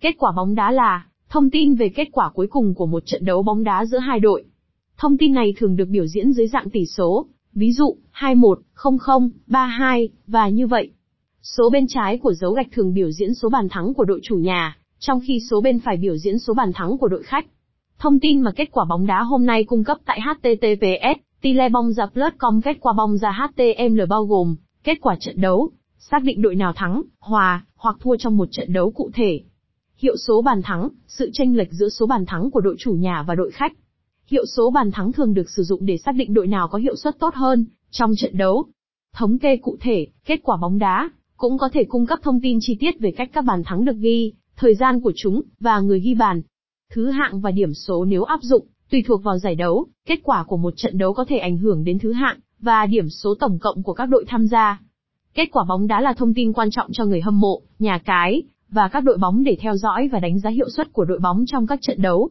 Kết quả bóng đá là thông tin về kết quả cuối cùng của một trận đấu bóng đá giữa hai đội. Thông tin này thường được biểu diễn dưới dạng tỷ số, ví dụ 21, 00, 32 và như vậy. Số bên trái của dấu gạch thường biểu diễn số bàn thắng của đội chủ nhà, trong khi số bên phải biểu diễn số bàn thắng của đội khách. Thông tin mà kết quả bóng đá hôm nay cung cấp tại https tilebongza.com kết quả bóng ra HTML bao gồm kết quả trận đấu, xác định đội nào thắng, hòa hoặc thua trong một trận đấu cụ thể. Hiệu số bàn thắng, sự chênh lệch giữa số bàn thắng của đội chủ nhà và đội khách. Hiệu số bàn thắng thường được sử dụng để xác định đội nào có hiệu suất tốt hơn trong trận đấu. Thống kê cụ thể, kết quả bóng đá cũng có thể cung cấp thông tin chi tiết về cách các bàn thắng được ghi, thời gian của chúng và người ghi bàn. Thứ hạng và điểm số nếu áp dụng, tùy thuộc vào giải đấu, kết quả của một trận đấu có thể ảnh hưởng đến thứ hạng và điểm số tổng cộng của các đội tham gia. Kết quả bóng đá là thông tin quan trọng cho người hâm mộ, nhà cái và các đội bóng để theo dõi và đánh giá hiệu suất của đội bóng trong các trận đấu.